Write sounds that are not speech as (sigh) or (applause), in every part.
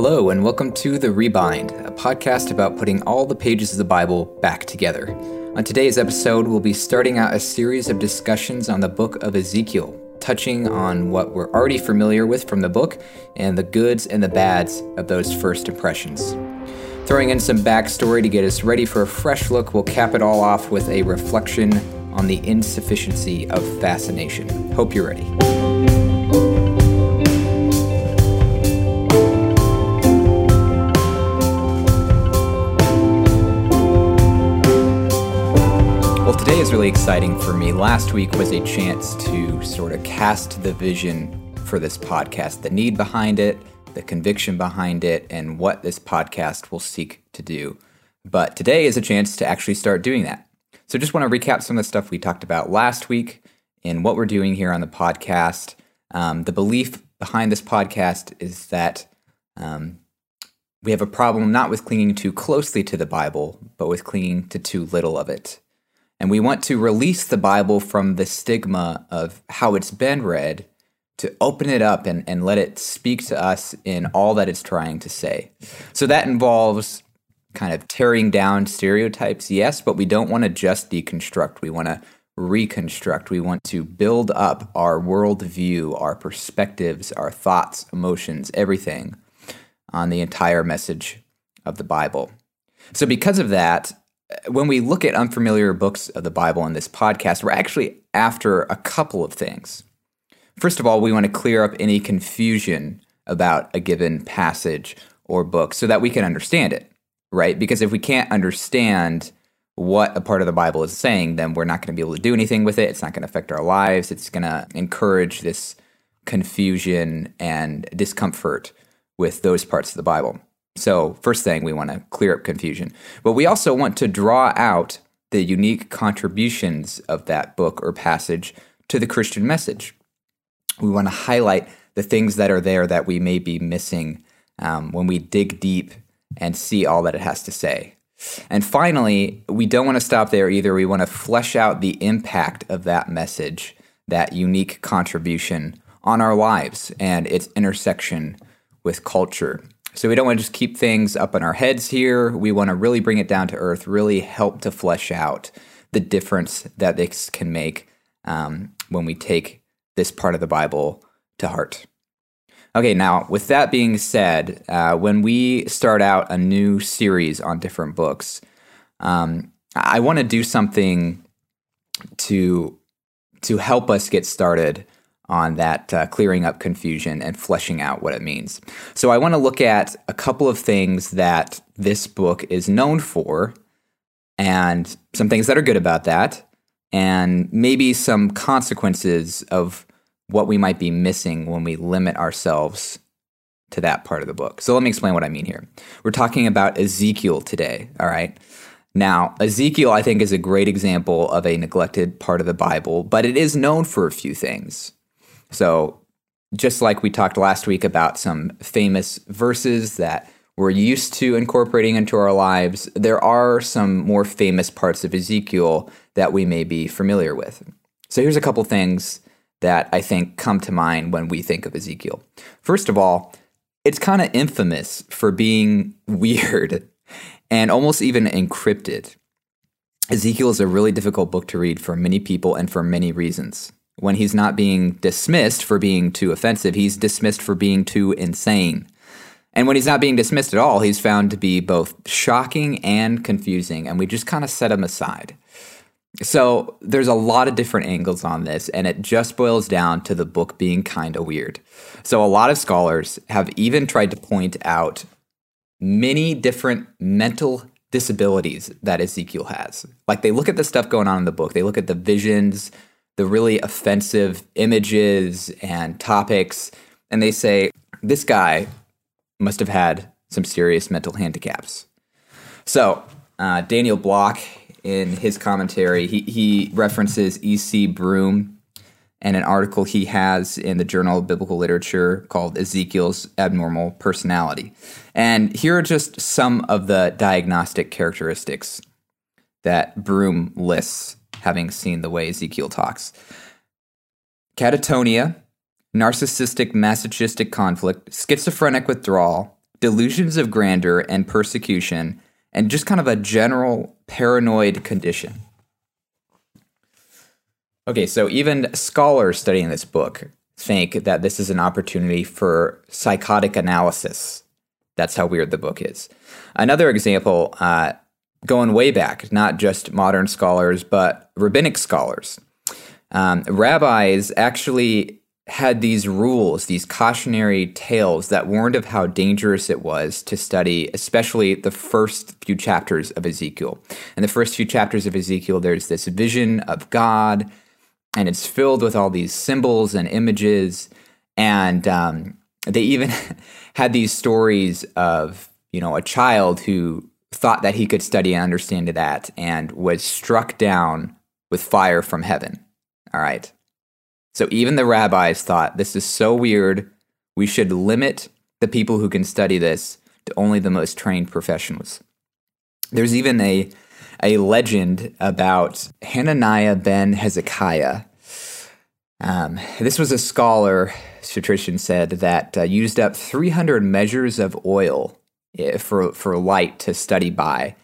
Hello, and welcome to The Rebind, a podcast about putting all the pages of the Bible back together. On today's episode, we'll be starting out a series of discussions on the book of Ezekiel, touching on what we're already familiar with from the book and the goods and the bads of those first impressions. Throwing in some backstory to get us ready for a fresh look, we'll cap it all off with a reflection on the insufficiency of fascination. Hope you're ready. Is really exciting for me. Last week was a chance to sort of cast the vision for this podcast, the need behind it, the conviction behind it, and what this podcast will seek to do. But today is a chance to actually start doing that. So, just want to recap some of the stuff we talked about last week and what we're doing here on the podcast. Um, the belief behind this podcast is that um, we have a problem not with clinging too closely to the Bible, but with clinging to too little of it. And we want to release the Bible from the stigma of how it's been read to open it up and, and let it speak to us in all that it's trying to say. So that involves kind of tearing down stereotypes, yes, but we don't want to just deconstruct. We want to reconstruct. We want to build up our worldview, our perspectives, our thoughts, emotions, everything on the entire message of the Bible. So, because of that, when we look at unfamiliar books of the Bible in this podcast, we're actually after a couple of things. First of all, we want to clear up any confusion about a given passage or book so that we can understand it, right? Because if we can't understand what a part of the Bible is saying, then we're not going to be able to do anything with it. It's not going to affect our lives. It's going to encourage this confusion and discomfort with those parts of the Bible. So, first thing, we want to clear up confusion. But we also want to draw out the unique contributions of that book or passage to the Christian message. We want to highlight the things that are there that we may be missing um, when we dig deep and see all that it has to say. And finally, we don't want to stop there either. We want to flesh out the impact of that message, that unique contribution on our lives and its intersection with culture. So we don't want to just keep things up in our heads here. We want to really bring it down to earth, really help to flesh out the difference that this can make um, when we take this part of the Bible to heart. Okay, now with that being said, uh, when we start out a new series on different books, um, I want to do something to to help us get started on that uh, clearing up confusion and fleshing out what it means. So I want to look at a couple of things that this book is known for, and some things that are good about that, and maybe some consequences of what we might be missing when we limit ourselves to that part of the book. So let me explain what I mean here. We're talking about Ezekiel today, all right? Now, Ezekiel, I think, is a great example of a neglected part of the Bible, but it is known for a few things. So, just like we talked last week about some famous verses that we're used to incorporating into our lives, there are some more famous parts of Ezekiel that we may be familiar with. So, here's a couple things that I think come to mind when we think of Ezekiel. First of all, it's kind of infamous for being (laughs) weird and almost even encrypted. Ezekiel is a really difficult book to read for many people and for many reasons. When he's not being dismissed for being too offensive, he's dismissed for being too insane. And when he's not being dismissed at all, he's found to be both shocking and confusing, and we just kind of set him aside. So there's a lot of different angles on this, and it just boils down to the book being kind of weird. So a lot of scholars have even tried to point out many different mental disabilities that Ezekiel has. Like they look at the stuff going on in the book, they look at the visions, the really offensive images and topics, and they say, this guy must have had some serious mental handicaps. So, uh, Daniel Block in his commentary, he, he references E.C. Broome and an article he has in the Journal of Biblical Literature called Ezekiel's Abnormal Personality. And here are just some of the diagnostic characteristics that Broome lists, having seen the way Ezekiel talks catatonia, narcissistic masochistic conflict, schizophrenic withdrawal, delusions of grandeur and persecution, and just kind of a general paranoid condition. Okay, so even scholars studying this book think that this is an opportunity for psychotic analysis. That's how weird the book is. Another example, uh, going way back, not just modern scholars, but rabbinic scholars. Um, rabbis actually had these rules, these cautionary tales that warned of how dangerous it was to study, especially the first few chapters of Ezekiel. In the first few chapters of Ezekiel, there's this vision of God, and it's filled with all these symbols and images. And um, they even (laughs) had these stories of, you know, a child who thought that he could study and understand that and was struck down with fire from heaven. All right. So even the rabbis thought this is so weird, we should limit the people who can study this to only the most trained professionals. There's even a a legend about Hananiah ben Hezekiah. Um, this was a scholar, tradition said, that uh, used up 300 measures of oil for, for light to study by,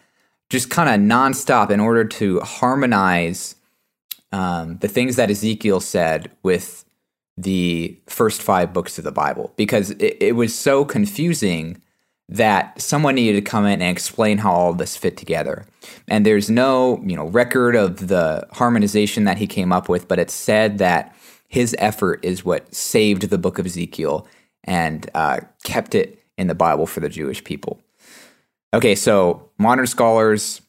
just kind of nonstop in order to harmonize um, the things that Ezekiel said with the first five books of the Bible because it, it, was so confusing that someone needed to come in and explain how all this fit together. And there's no, you know, record of the harmonization that he came up with, but it's said that his effort is what saved the book of Ezekiel and uh, kept it in the Bible for the Jewish people. Okay, so modern scholars,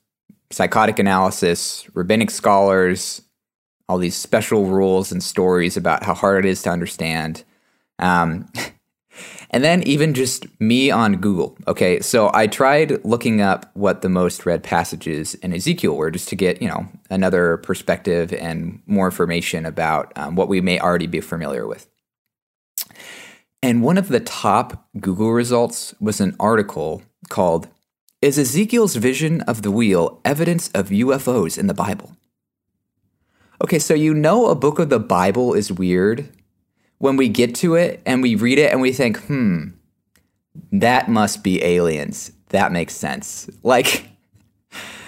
psychotic analysis, rabbinic scholars, all these special rules and stories about how hard it is to understand. Um, (laughs) and then even just me on Google. Okay, so I tried looking up what the most read passages in Ezekiel were just to get, you know, another perspective and more information about um, what we may already be familiar with. And one of the top Google results was an article called Is Ezekiel's Vision of the Wheel Evidence of UFOs in the Bible? Okay, so you know a book of the Bible is weird when we get to it and we read it and we think, hmm, that must be aliens. That makes sense. Like,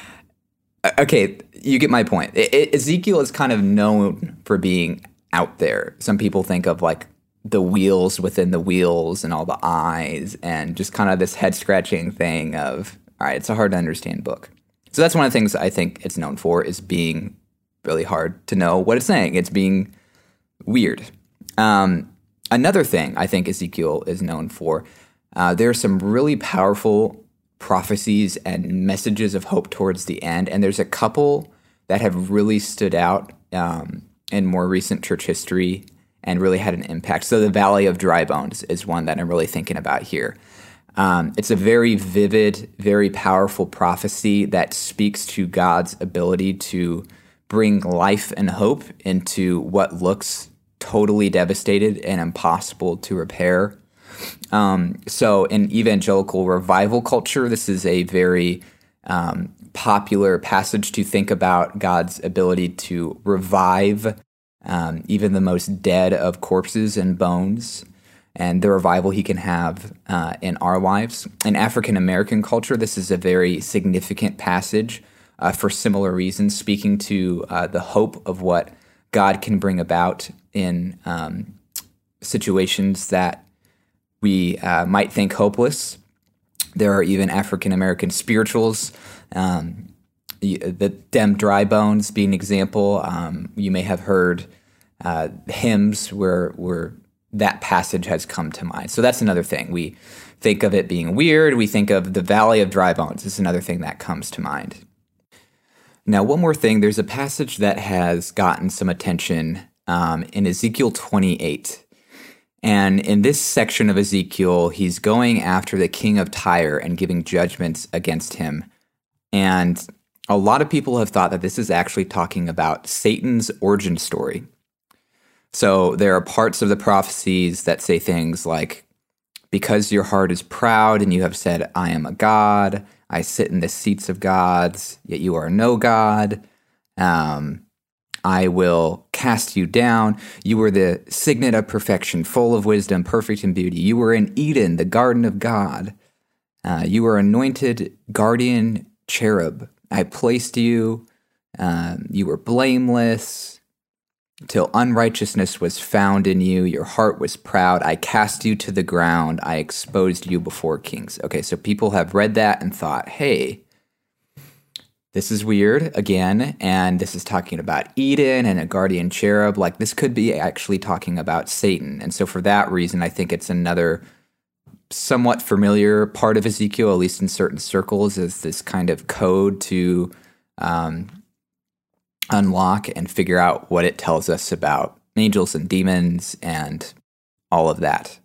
(laughs) okay, you get my point. Ezekiel is kind of known for being out there. Some people think of like the wheels within the wheels and all the eyes and just kind of this head scratching thing of, all right, it's a hard to understand book. So that's one of the things I think it's known for is being really hard to know what it's saying. It's being weird. Um, another thing I think Ezekiel is known for, uh, there are some really powerful prophecies and messages of hope towards the end, and there's a couple that have really stood out um, in more recent church history and really had an impact. So, the Valley of Dry Bones is one that I'm really thinking about here. Um, it's a very vivid, very powerful prophecy that speaks to God's ability to bring life and hope into what looks totally devastated and impossible to repair. Um, so, in evangelical revival culture, this is a very um, popular passage to think about God's ability to revive um, even the most dead of corpses and bones, and the revival he can have uh, in our lives. In African American culture, this is a very significant passage uh, for similar reasons, speaking to uh, the hope of what God can bring about in um, situations that we uh, might think hopeless. There are even African American spirituals. Um, the, Dem Dry Bones being an example. Um, you may have heard uh, hymns where where that passage has come to mind. So that's another thing. We think of it being weird. We think of the Valley of Dry Bones. Is another thing that comes to mind. Now, one more thing there's a passage that has gotten some attention um, in Ezekiel 28. And in this section of Ezekiel, he's going after the king of Tyre and giving judgments against him. And a lot of people have thought that this is actually talking about Satan's origin story. So there are parts of the prophecies that say things like, Because your heart is proud and you have said, I am a God, I sit in the seats of gods, yet you are no God. Um, I will cast you down. You were the signet of perfection, full of wisdom, perfect in beauty. You were in Eden, the garden of God. Uh, you were anointed guardian cherub. I placed you. Um, you were blameless till unrighteousness was found in you. Your heart was proud. I cast you to the ground. I exposed you before kings. Okay, so people have read that and thought, hey, this is weird again. And this is talking about Eden and a guardian cherub. Like, this could be actually talking about Satan. And so, for that reason, I think it's another somewhat familiar part of Ezekiel, at least in certain circles, is this kind of code to um, unlock and figure out what it tells us about angels and demons and all of that.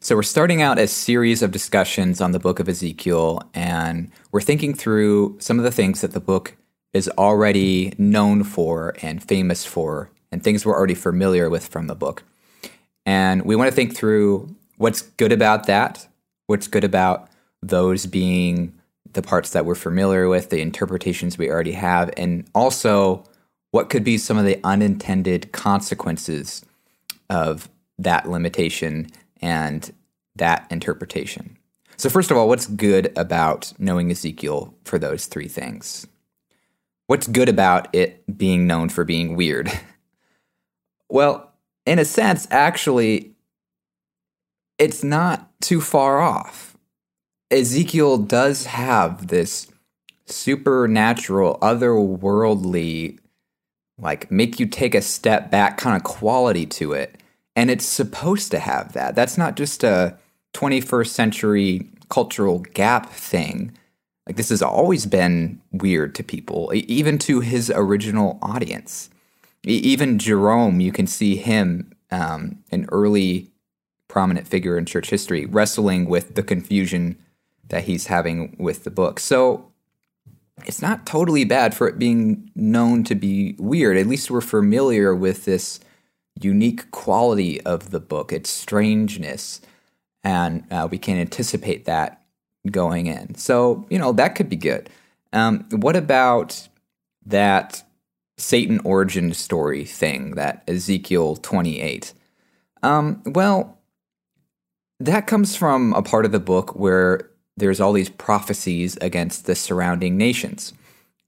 So, we're starting out a series of discussions on the book of Ezekiel, and we're thinking through some of the things that the book is already known for and famous for, and things we're already familiar with from the book. And we want to think through what's good about that, what's good about those being the parts that we're familiar with, the interpretations we already have, and also what could be some of the unintended consequences of that limitation and that interpretation. So, first of all, what's good about knowing Ezekiel for those three things? What's good about it being known for being weird? (laughs) well, in a sense, actually, it's not too far off. Ezekiel does have this supernatural, otherworldly, like make you take a step back kind of quality to it. And it's supposed to have that. That's not just a 21st century cultural gap thing. Like this has always been weird to people, even to his original audience. Even Jerome, you can see him, um, an early prominent figure in church history, wrestling with the confusion that he's having with the book. So it's not totally bad for it being known to be weird. At least we're familiar with this unique quality of the book, its strangeness, and uh, we can anticipate that going in. So, you know, that could be good. Um, what about that Satan origin story thing, that Ezekiel 28? Um, well, that comes from a part of the book where there's all these prophecies against the surrounding nations.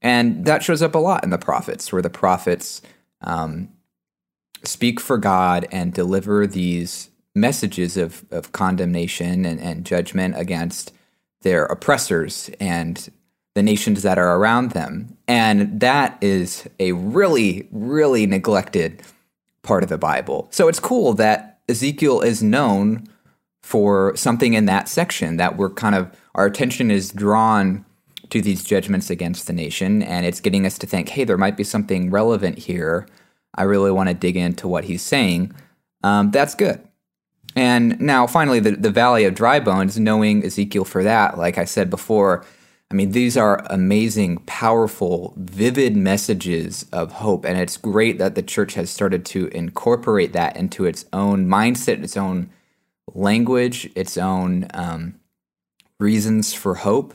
And that shows up a lot in the prophets, where the prophets um, speak for God and deliver these messages of, of condemnation and, and judgment against their oppressors and the nations that are around them. And that is a really, really neglected part of the Bible. So it's cool that Ezekiel is known for something in that section that we're kind of our attention is drawn to these judgments against the nation and it's getting us to think hey there might be something relevant here. I really want to dig into what he's saying. Um, that's good. And now finally the, the valley of dry bones knowing ezekiel for that like i said before i mean these are amazing powerful vivid messages of hope and it's great that the church has started to incorporate that into its own mindset its own language, its own um, reasons for hope.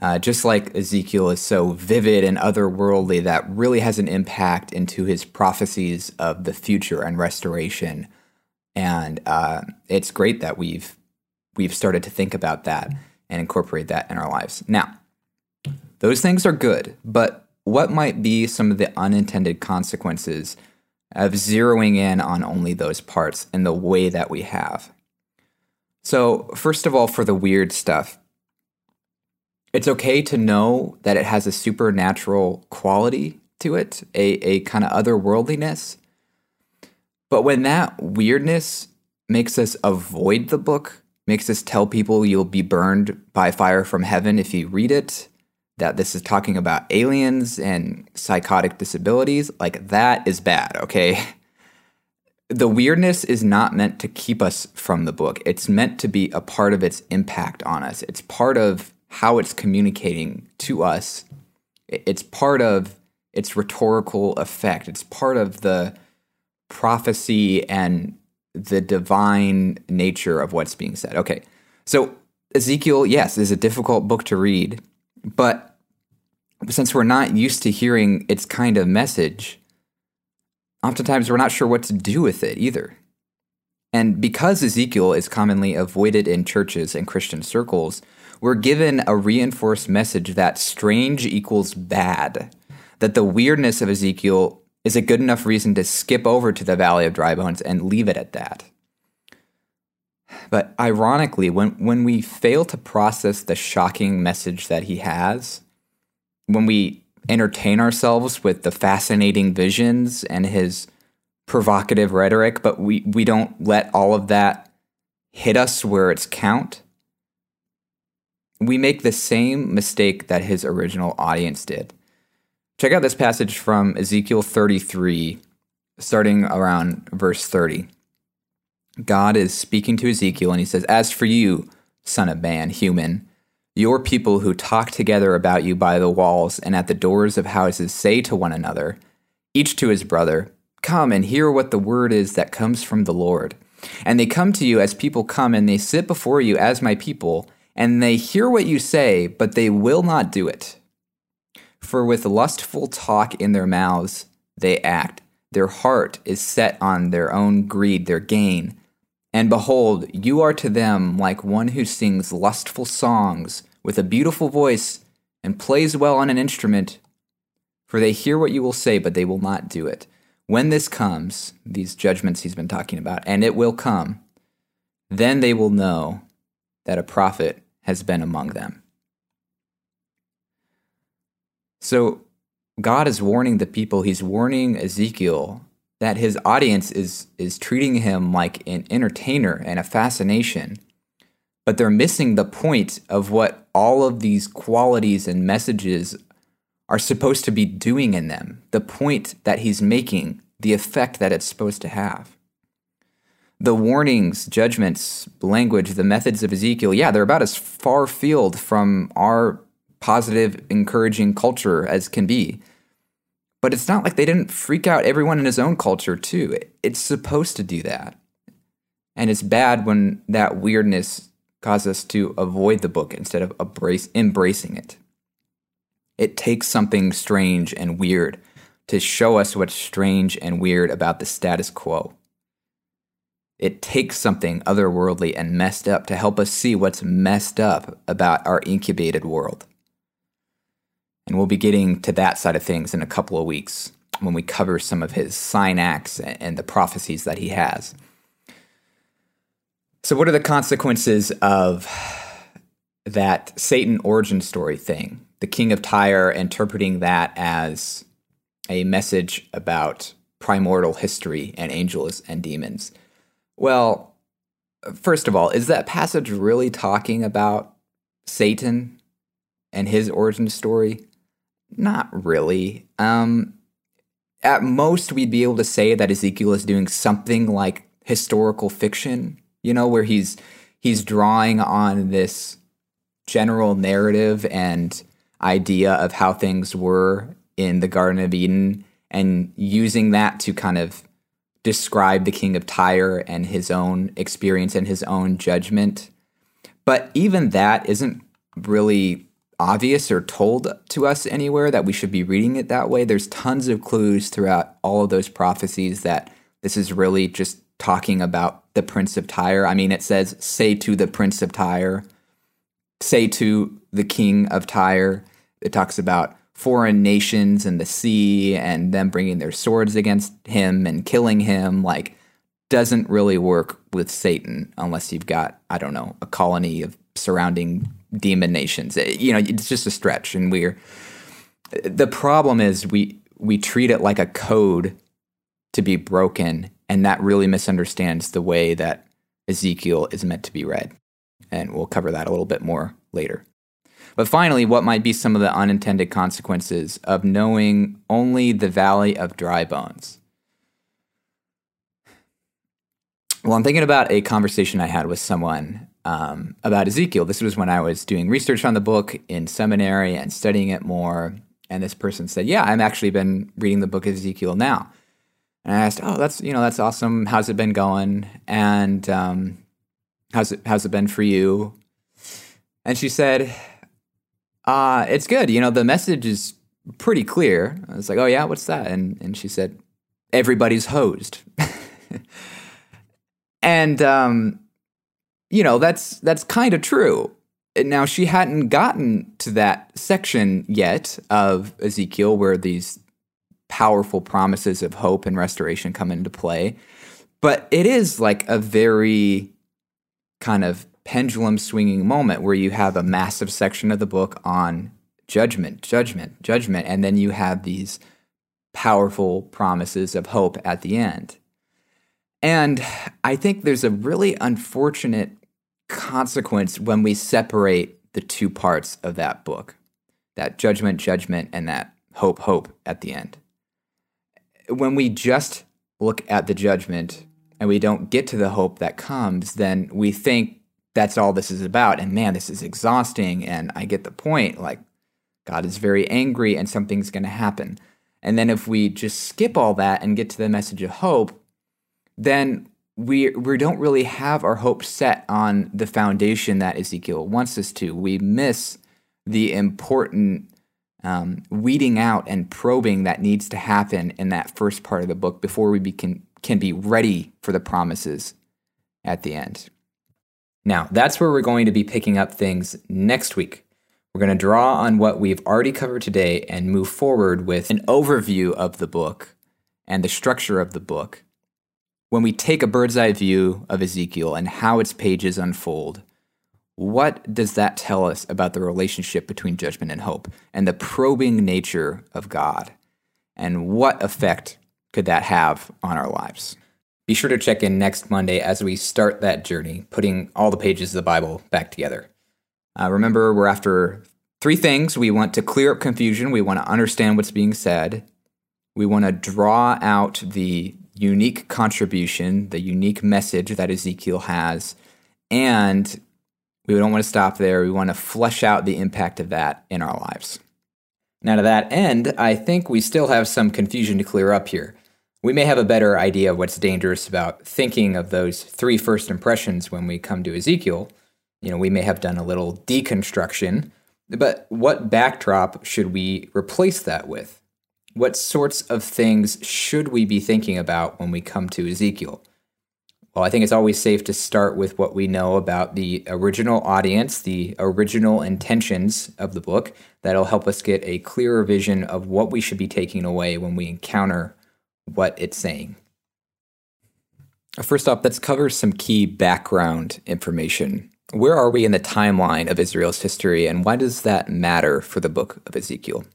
Uh, just like Ezekiel is so vivid and otherworldly, that really has an impact into his prophecies of the future and restoration. And uh, it's great that we've we've started to think about that and incorporate that in our lives. Now, those things are good, but what might be some of the unintended consequences of zeroing in on only those parts in the way that we have? So, first of all, for the weird stuff, it's okay to know that it has a supernatural quality to it, a, a kind of otherworldliness. But when that weirdness makes us avoid the book, makes us tell people you'll be burned by fire from heaven if you read it, that this is talking about aliens and psychotic disabilities, like that is bad, okay? (laughs) the weirdness is not meant to keep us from the book. It's meant to be a part of its impact on us. It's part of how it's communicating to us. It's part of its rhetorical effect. It's part of the prophecy and the divine nature of what's being said. Okay. So Ezekiel, yes, is a difficult book to read, but since we're not used to hearing its kind of message, oftentimes we're not sure what to do with it either. And because Ezekiel is commonly avoided in churches and Christian circles, we're given a reinforced message that strange equals bad, that the weirdness of Ezekiel is a good enough reason to skip over to the Valley of Dry Bones and leave it at that. But ironically, when, when we fail to process the shocking message that he has, when we entertain ourselves with the fascinating visions and his provocative rhetoric, but we, we don't let all of that hit us where it's count, we make the same mistake that his original audience did. Check out this passage from Ezekiel 33, starting around verse 30. God is speaking to Ezekiel and he says, As for you, son of man, human, your people who talk together about you by the walls and at the doors of houses say to one another, each to his brother, Come and hear what the word is that comes from the Lord. And they come to you as people come, and they sit before you as my people, and they hear what you say, but they will not do it. For with lustful talk in their mouths they act. Their heart is set on their own greed, their gain. And behold, you are to them like one who sings lustful songs with a beautiful voice and plays well on an instrument. For they hear what you will say, but they will not do it. When this comes, these judgments he's been talking about, and it will come, then they will know that a prophet has been among them. So God is warning the people, he's warning Ezekiel that his audience is is treating him like an entertainer and a fascination. But they're missing the point of what all of these qualities and messages are supposed to be doing in them, the point that he's making, the effect that it's supposed to have. The warnings, judgments, language, the methods of Ezekiel, yeah, they're about as far field from our positive, encouraging culture as can be. But it's not like they didn't freak out everyone in his own culture, too. It's supposed to do that. And it's bad when that weirdness causes us to avoid the book instead of embrace, embracing it. It takes something strange and weird to show us what's strange and weird about the status quo. It takes something otherworldly and messed up to help us see what's messed up about our incubated world. And we'll be getting to that side of things in a couple of weeks when we cover some of his sign acts and the prophecies that he has. So, what are the consequences of that Satan origin story thing? The king of Tyre interpreting that as a message about primordial history and angels and demons. Well, first of all, is that passage really talking about Satan and his origin story? Not really. Um, at most, we'd be able to say that Ezekiel is doing something like historical fiction, you know, where he's he's drawing on this general narrative and idea of how things were in the Garden of Eden and using that to kind of describe the king of Tyre and his own experience and his own judgment. But even that isn't really obvious or told to us anywhere that we should be reading it that way. There's tons of clues throughout all of those prophecies that this is really just talking about the prince of Tyre. I mean, it says, say to the prince of Tyre, say to the king of Tyre. It talks about foreign nations and the sea and them bringing their swords against him and killing him. Like, doesn't really work with Satan unless you've got, I don't know, a colony of surrounding demon nations. Eh, you know, it's just a stretch, and we're the problem is we we treat it like a code to be broken, and that really misunderstands the way that Ezekiel is meant to be read. And we'll cover that a little bit more later. But finally, what might be some of the unintended consequences of knowing only the valley of dry bones? Well, I'm thinking about a conversation I had with someone um, about Ezekiel. This was when I was doing research on the book in seminary and studying it more. And this person said, "Yeah, I've actually been reading the book of Ezekiel now." And I asked, "Oh, that's you know that's awesome. How's it been going? And um, how's it how's it been for you?" And she said, uh, it's good. You know, the message is pretty clear. I was like, oh, yeah, what's that? And, and she said, everybody's hosed. (laughs) And um, you know, that's that's kind of true. Now she hadn't gotten to that section yet of Ezekiel where these powerful promises of hope and restoration come into play. But it is like a very kind of pendulum swinging moment where you have a massive section of the book on judgment, judgment, judgment, and then you have these powerful promises of hope at the end. And I think there's a really unfortunate consequence when we separate the two parts of that book that judgment, judgment, and that hope, hope at the end. When we just look at the judgment and we don't get to the hope that comes, then we think that's all this is about. And man, this is exhausting. And I get the point. Like, God is very angry and something's going to happen. And then if we just skip all that and get to the message of hope, then we we don't really have our hope set on the foundation that Ezekiel wants us to. We miss the important um, weeding out and probing that needs to happen in that first part of the book before we be, can, can be ready for the promises at the end. Now, that's where we're going to be picking up things next week. We're going to draw on what we've already covered today and move forward with an overview of the book and the structure of the book when we take a bird's eye view of Ezekiel and how its pages unfold, what does that tell us about the relationship between judgment and hope and the probing nature of God? And what effect could that have on our lives? Be sure to check in next Monday as we start that journey, putting all the pages of the Bible back together. Uh, remember, we're after three things. We want to clear up confusion, we want to understand what's being said, we want to draw out the unique contribution, the unique message that Ezekiel has, and we don't want to stop there. We want to flesh out the impact of that in our lives. Now, to that end, I think we still have some confusion to clear up here. We may have a better idea of what's dangerous about thinking of those three first impressions when we come to Ezekiel. You know, we may have done a little deconstruction, but what backdrop should we replace that with? What sorts of things should we be thinking about when we come to Ezekiel? Well, I think it's always safe to start with what we know about the original audience, the original intentions of the book. That'll help us get a clearer vision of what we should be taking away when we encounter what it's saying. First off, let's cover some key background information. Where are we in the timeline of Israel's history, and why does that matter for the book of Ezekiel?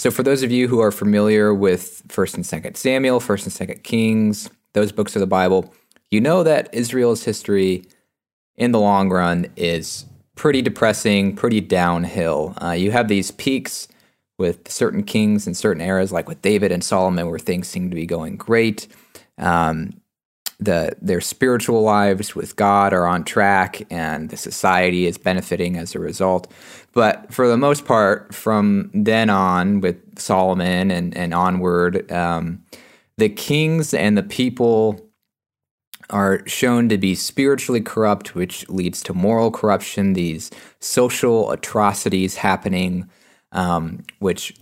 So, for those of you who are familiar with 1st and 2nd Samuel, 1st and 2nd Kings, those books of the Bible, you know that Israel's history in the long run is pretty depressing, pretty downhill. Uh, you have these peaks with certain kings and certain eras, like with David and Solomon, where things seem to be going great. Um, the their spiritual lives with God are on track, and the society is benefiting as a result. But for the most part, from then on, with Solomon and and onward, um, the kings and the people are shown to be spiritually corrupt, which leads to moral corruption. These social atrocities happening, um, which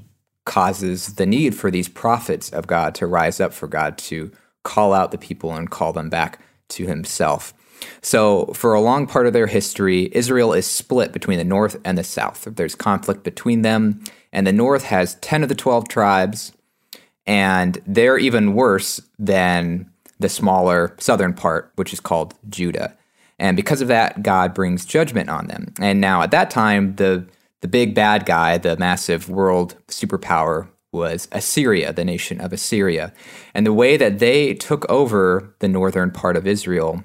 causes the need for these prophets of God to rise up for God to call out the people and call them back to himself. So, for a long part of their history, Israel is split between the north and the south. There's conflict between them, and the north has 10 of the 12 tribes, and they're even worse than the smaller southern part, which is called Judah. And because of that, God brings judgment on them. And now, at that time, the the big bad guy, the massive world superpower, was Assyria, the nation of Assyria. And the way that they took over the northern part of Israel,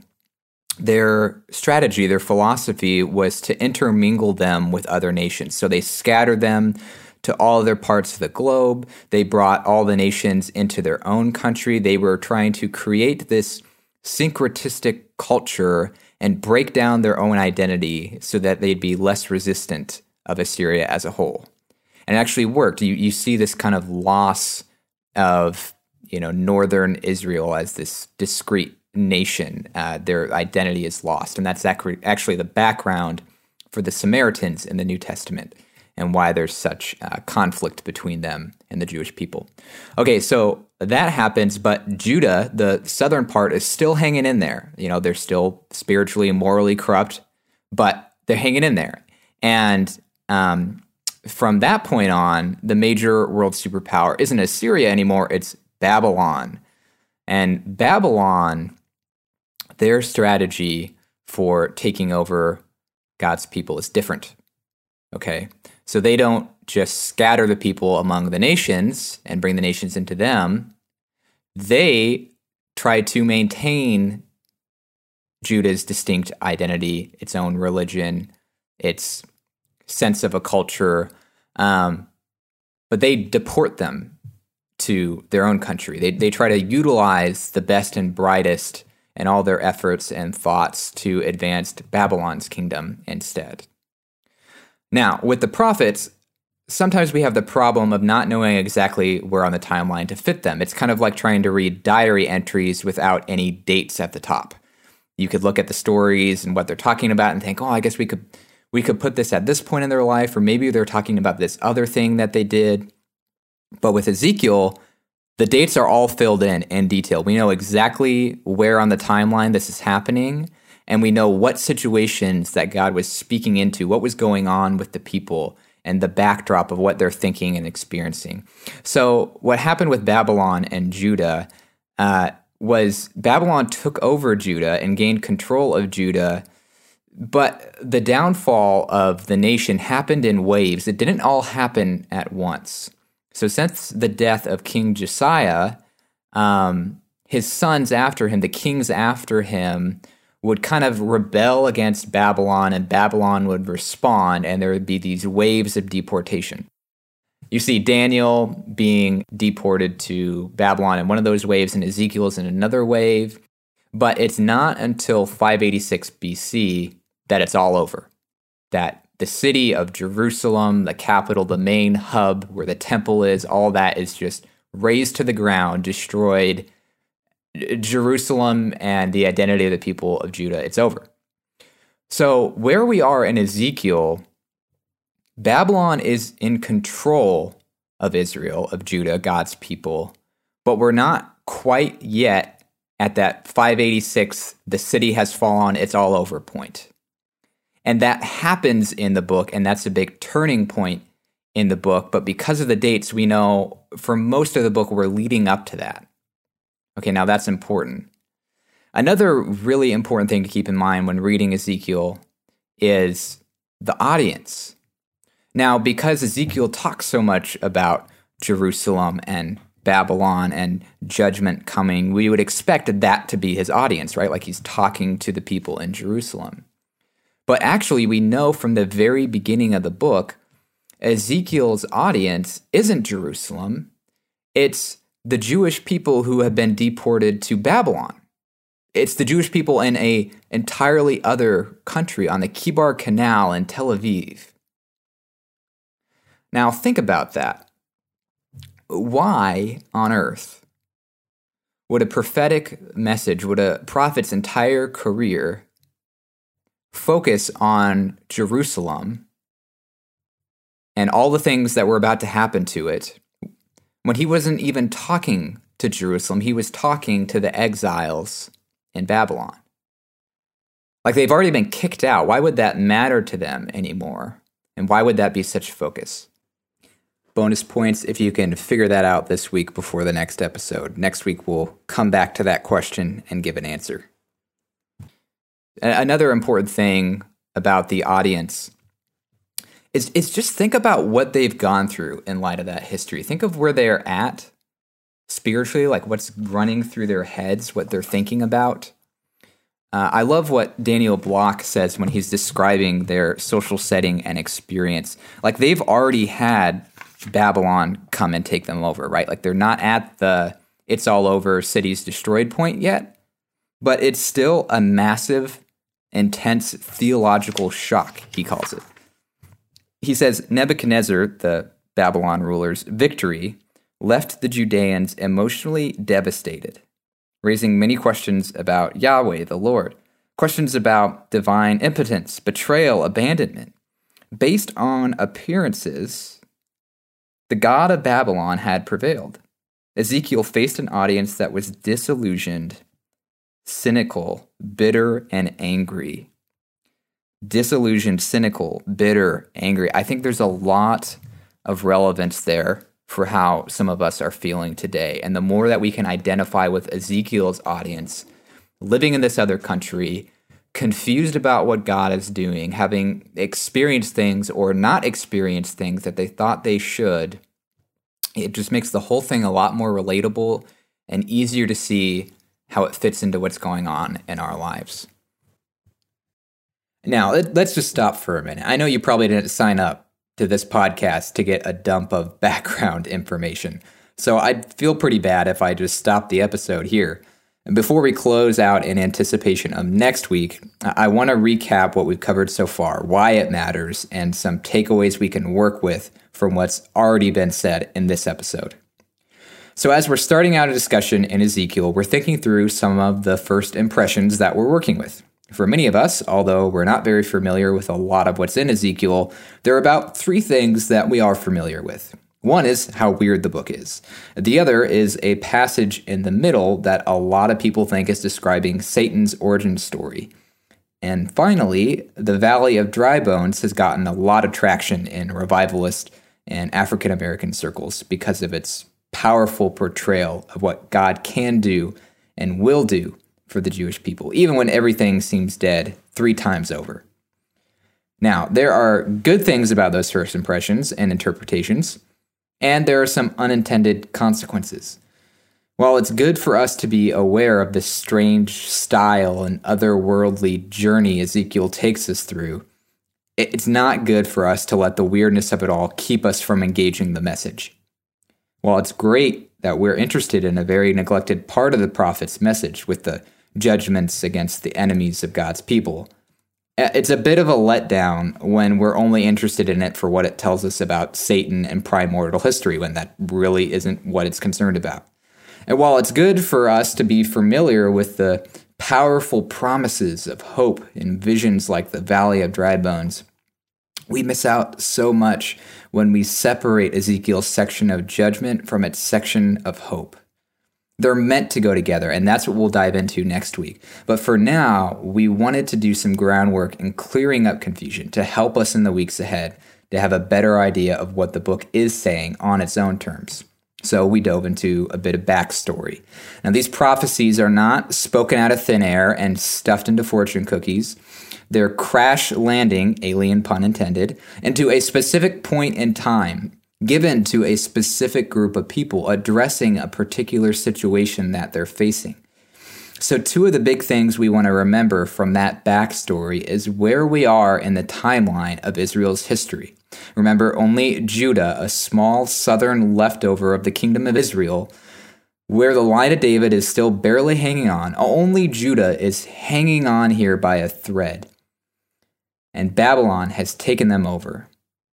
their strategy, their philosophy was to intermingle them with other nations. So they scattered them to all other parts of the globe. They brought all the nations into their own country. They were trying to create this syncretistic culture and break down their own identity so that they'd be less resistant of Assyria as a whole and it actually worked. You you see this kind of loss of you know northern Israel as this discrete nation. Uh, their identity is lost, and that's actually the background for the Samaritans in the New Testament and why there's such uh, conflict between them and the Jewish people. Okay, so that happens, but Judah, the southern part, is still hanging in there. You know, they're still spiritually and morally corrupt, but they're hanging in there. And um, from that point on, the major world superpower isn't Assyria anymore, it's Babylon. And Babylon, their strategy for taking over God's people is different. Okay. So they don't just scatter the people among the nations and bring the nations into them. They try to maintain Judah's distinct identity, its own religion, its sense of a culture, um, but they deport them to their own country. They, they try to utilize the best and brightest and all their efforts and thoughts to advance Babylon's kingdom instead. Now, with the prophets, sometimes we have the problem of not knowing exactly where on the timeline to fit them. It's kind of like trying to read diary entries without any dates at the top. You could look at the stories and what they're talking about and think, "Oh, I guess we could we could put this at this point in their life or maybe they're talking about this other thing that they did." But with Ezekiel, the dates are all filled in in detail. We know exactly where on the timeline this is happening, and we know what situations that God was speaking into, what was going on with the people, and the backdrop of what they're thinking and experiencing. So, what happened with Babylon and Judah uh, was Babylon took over Judah and gained control of Judah. But the downfall of the nation happened in waves. It didn't all happen at once. So since the death of King Josiah, um, his sons after him, the kings after him, would kind of rebel against Babylon, and Babylon would respond, and there would be these waves of deportation. You see Daniel being deported to Babylon in one of those waves, and Ezekiel's in another wave. But it's not until 586 BC that it's all over, that the city of Jerusalem, the capital, the main hub where the temple is, all that is just razed to the ground, destroyed. Jerusalem and the identity of the people of Judah, it's over. So, where we are in Ezekiel, Babylon is in control of Israel, of Judah, God's people, but we're not quite yet at that 586, the city has fallen, it's all over point. And that happens in the book, and that's a big turning point in the book. But because of the dates, we know for most of the book, we're leading up to that. Okay, now that's important. Another really important thing to keep in mind when reading Ezekiel is the audience. Now, because Ezekiel talks so much about Jerusalem and Babylon and judgment coming, we would expect that to be his audience, right? Like he's talking to the people in Jerusalem. But actually, we know from the very beginning of the book, Ezekiel's audience isn't Jerusalem, it's the Jewish people who have been deported to Babylon. It's the Jewish people in a entirely other country on the Kebar Canal in Tel Aviv. Now think about that. Why on earth would a prophetic message, would a prophet's entire career focus on Jerusalem and all the things that were about to happen to it when he wasn't even talking to Jerusalem, he was talking to the exiles in Babylon. Like they've already been kicked out. Why would that matter to them anymore? And why would that be such focus? Bonus points if you can figure that out this week before the next episode. Next week, we'll come back to that question and give an answer. Another important thing about the audience is, is just think about what they've gone through in light of that history. Think of where they're at spiritually, like what's running through their heads, what they're thinking about. Uh, I love what Daniel Block says when he's describing their social setting and experience. Like they've already had Babylon come and take them over, right? Like they're not at the it's all over, cities destroyed point yet, but it's still a massive intense theological shock, he calls it. He says Nebuchadnezzar, the Babylon ruler's victory, left the Judeans emotionally devastated, raising many questions about Yahweh, the Lord, questions about divine impotence, betrayal, abandonment. Based on appearances, the God of Babylon had prevailed. Ezekiel faced an audience that was disillusioned, cynical, bitter, and angry. Disillusioned, cynical, bitter, angry. I think there's a lot of relevance there for how some of us are feeling today. And the more that we can identify with Ezekiel's audience, living in this other country, confused about what God is doing, having experienced things or not experienced things that they thought they should, it just makes the whole thing a lot more relatable and easier to see how it fits into what's going on in our lives. Now, let's just stop for a minute. I know you probably didn't sign up to this podcast to get a dump of (laughs) background information. So I'd feel pretty bad if I just stopped the episode here. And before we close out in anticipation of next week, I want to recap what we've covered so far, why it matters, and some takeaways we can work with from what's already been said in this episode. So, as we're starting out a discussion in Ezekiel, we're thinking through some of the first impressions that we're working with. For many of us, although we're not very familiar with a lot of what's in Ezekiel, there are about three things that we are familiar with. One is how weird the book is. The other is a passage in the middle that a lot of people think is describing Satan's origin story. And finally, the Valley of Dry Bones has gotten a lot of traction in revivalist and African American circles because of its powerful portrayal of what God can do and will do for the Jewish people, even when everything seems dead three times over. Now, there are good things about those first impressions and interpretations and there are some unintended consequences. While it's good for us to be aware of the strange style and otherworldly journey Ezekiel takes us through, it's not good for us to let the weirdness of it all keep us from engaging the message. While it's great that we're interested in a very neglected part of the prophet's message with the judgments against the enemies of God's people, uh, it's a bit of a letdown when we're only interested in it for what it tells us about Satan and primordial history, when that really isn't what it's concerned about. And while it's good for us to be familiar with the powerful promises of hope in visions like the Valley of Dry Bones, we miss out so much when we separate Ezekiel's section of judgment from its section of hope. They're meant to go together, and that's what we'll dive into next week. But for now, we wanted to do some groundwork in clearing up confusion to help us in the weeks ahead to have a better idea of what the book is saying on its own terms. So we dove into a bit of backstory. Now, these prophecies are not spoken out of thin air and stuffed into fortune cookies. They're crash landing, alien pun intended, into a specific point in time given to a specific group of people addressing a particular situation that they're facing. So, two of the big things we want to remember from that backstory is where we are in the timeline of Israel's history. Remember, only Judah, a small southern leftover of the kingdom of Israel, where the line of David is still barely hanging on, only Judah is hanging on here by a thread. And Babylon has taken them over.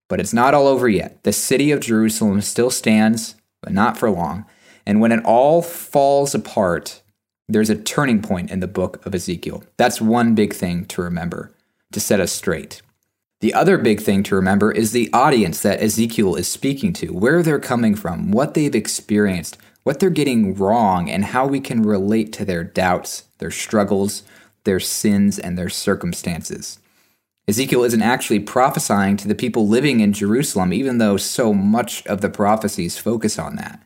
But it's not all over yet. The city of Jerusalem still stands, but not for long. And when it all falls apart, there's a turning point in the book of Ezekiel. That's one big thing to remember to set us straight. The other big thing to remember is the audience that Ezekiel is speaking to, where they're coming from, what they've experienced, what they're getting wrong, and how we can relate to their doubts, their struggles, their sins, and their circumstances. Ezekiel isn't actually prophesying to the people living in Jerusalem, even though so much of the prophecies focus on that.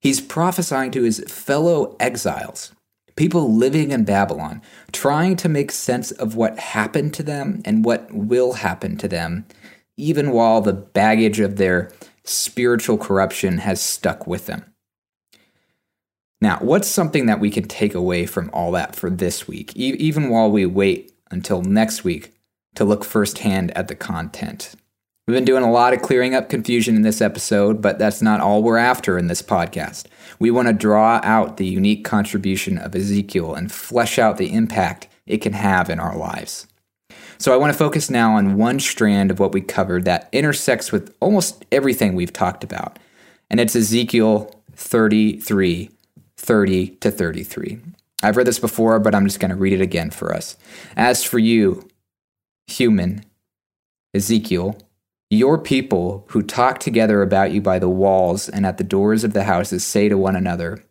He's prophesying to his fellow exiles, people living in Babylon, trying to make sense of what happened to them and what will happen to them, even while the baggage of their spiritual corruption has stuck with them. Now, what's something that we can take away from all that for this week, e- even while we wait until next week to look firsthand at the content. We've been doing a lot of clearing up confusion in this episode, but that's not all we're after in this podcast. We want to draw out the unique contribution of Ezekiel and flesh out the impact it can have in our lives. So I want to focus now on one strand of what we covered that intersects with almost everything we've talked about, and it's Ezekiel 33 30 to 33. I've read this before, but I'm just going to read it again for us. As for you, human, Ezekiel, Your people who talk together about you by the walls and at the doors of the houses say to one another,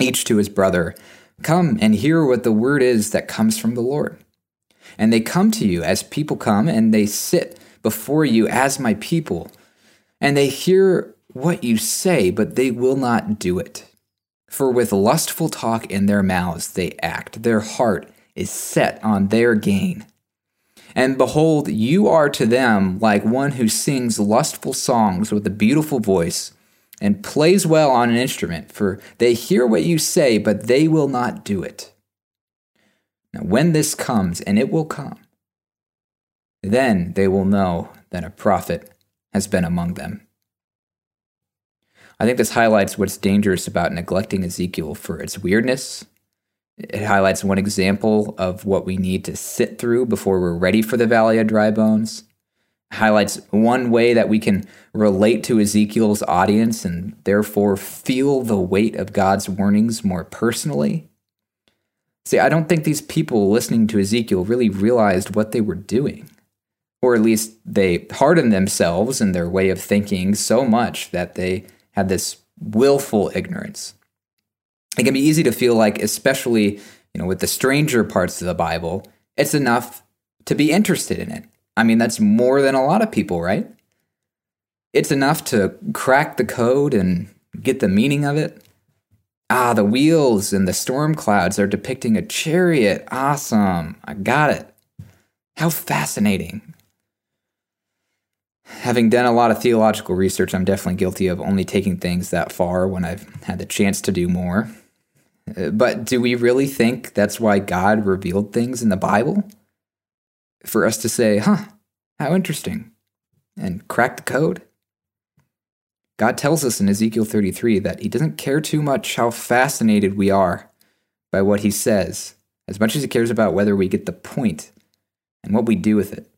each to his brother, Come and hear what the word is that comes from the Lord. And they come to you as people come, and they sit before you as my people. And they hear what you say, but they will not do it. For with lustful talk in their mouths they act, their heart is set on their gain. And behold, you are to them like one who sings lustful songs with a beautiful voice and plays well on an instrument, for they hear what you say, but they will not do it. Now, when this comes, and it will come, then they will know that a prophet has been among them. I think this highlights what's dangerous about neglecting Ezekiel for its weirdness. It highlights one example of what we need to sit through before we're ready for the valley of dry bones. Highlights one way that we can relate to Ezekiel's audience and therefore feel the weight of God's warnings more personally. See, I don't think these people listening to Ezekiel really realized what they were doing. Or at least they hardened themselves in their way of thinking so much that they had this willful ignorance. It can be easy to feel like, especially you know, with the stranger parts of the Bible, it's enough to be interested in it. I mean, that's more than a lot of people, right? It's enough to crack the code and get the meaning of it. Ah, the wheels and the storm clouds are depicting a chariot. Awesome. I got it. How fascinating. Having done a lot of theological research, I'm definitely guilty of only taking things that far when I've had the chance to do more. But do we really think that's why God revealed things in the Bible? For us to say, huh, how interesting, and crack the code? God tells us in Ezekiel 33 that he doesn't care too much how fascinated we are by what he says, as much as he cares about whether we get the point and what we do with it.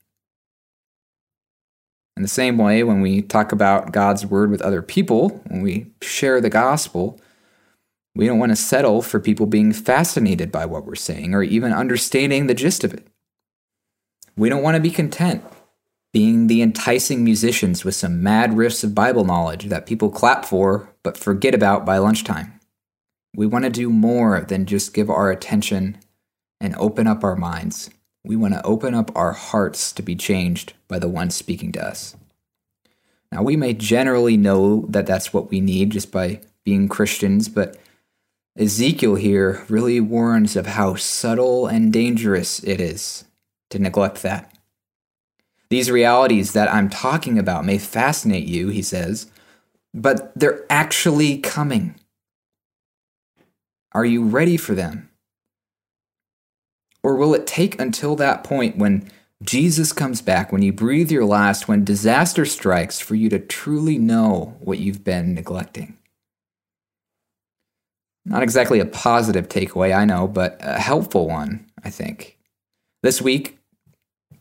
In the same way, when we talk about God's word with other people, when we share the gospel, we don't want to settle for people being fascinated by what we're saying or even understanding the gist of it. We don't want to be content being the enticing musicians with some mad riffs of Bible knowledge that people clap for but forget about by lunchtime. We want to do more than just give our attention and open up our minds. We want to open up our hearts to be changed by the one speaking to us. Now, we may generally know that that's what we need just by being Christians, but Ezekiel here really warns of how subtle and dangerous it is to neglect that. These realities that I'm talking about may fascinate you, he says, but they're actually coming. Are you ready for them? Or will it take until that point when Jesus comes back, when you breathe your last, when disaster strikes, for you to truly know what you've been neglecting? Not exactly a positive takeaway, I know, but a helpful one, I think. This week,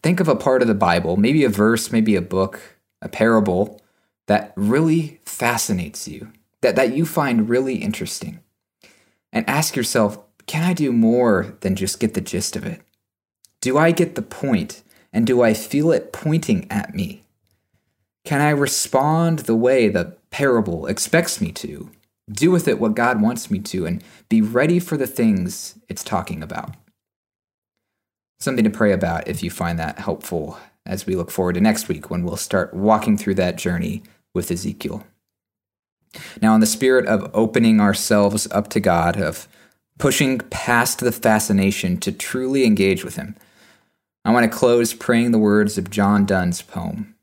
think of a part of the Bible, maybe a verse, maybe a book, a parable that really fascinates you, that, that you find really interesting. And ask yourself, can I do more than just get the gist of it? Do I get the point, and do I feel it pointing at me? Can I respond the way the parable expects me to? Do with it what God wants me to, and be ready for the things it's talking about something to pray about if you find that helpful as we look forward to next week when we'll start walking through that journey with Ezekiel. Now, in the spirit of opening ourselves up to God, of pushing past the fascination to truly engage with Him, I want to close praying the words of John Donne's poem.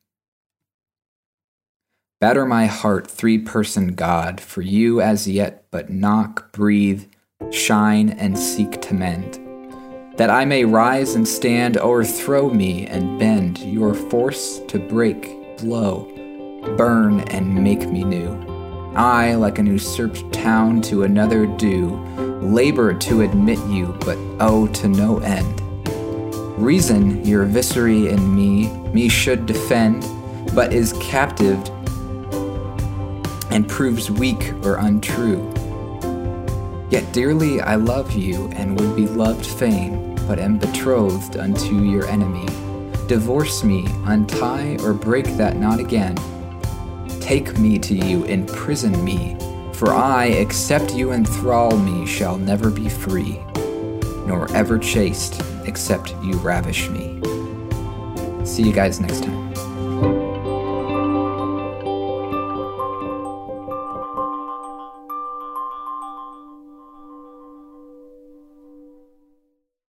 Batter my heart, three person God, for you as yet but knock, breathe, shine, and seek to mend that I may rise and stand, o'erthrow me and bend, your force to break, blow, burn, and make me new. I, like an usurped town to another due, labor to admit you, but oh, to no end. Reason, your viscera in me, me should defend, but is captived and proves weak or untrue. Yet dearly I love you and would be loved fain, but am betrothed unto your enemy. divorce me, untie or break that knot again. Take me to you, imprison me, for I, except you enthrall me, shall never be free, nor ever chaste, except you ravish me. See you guys next time.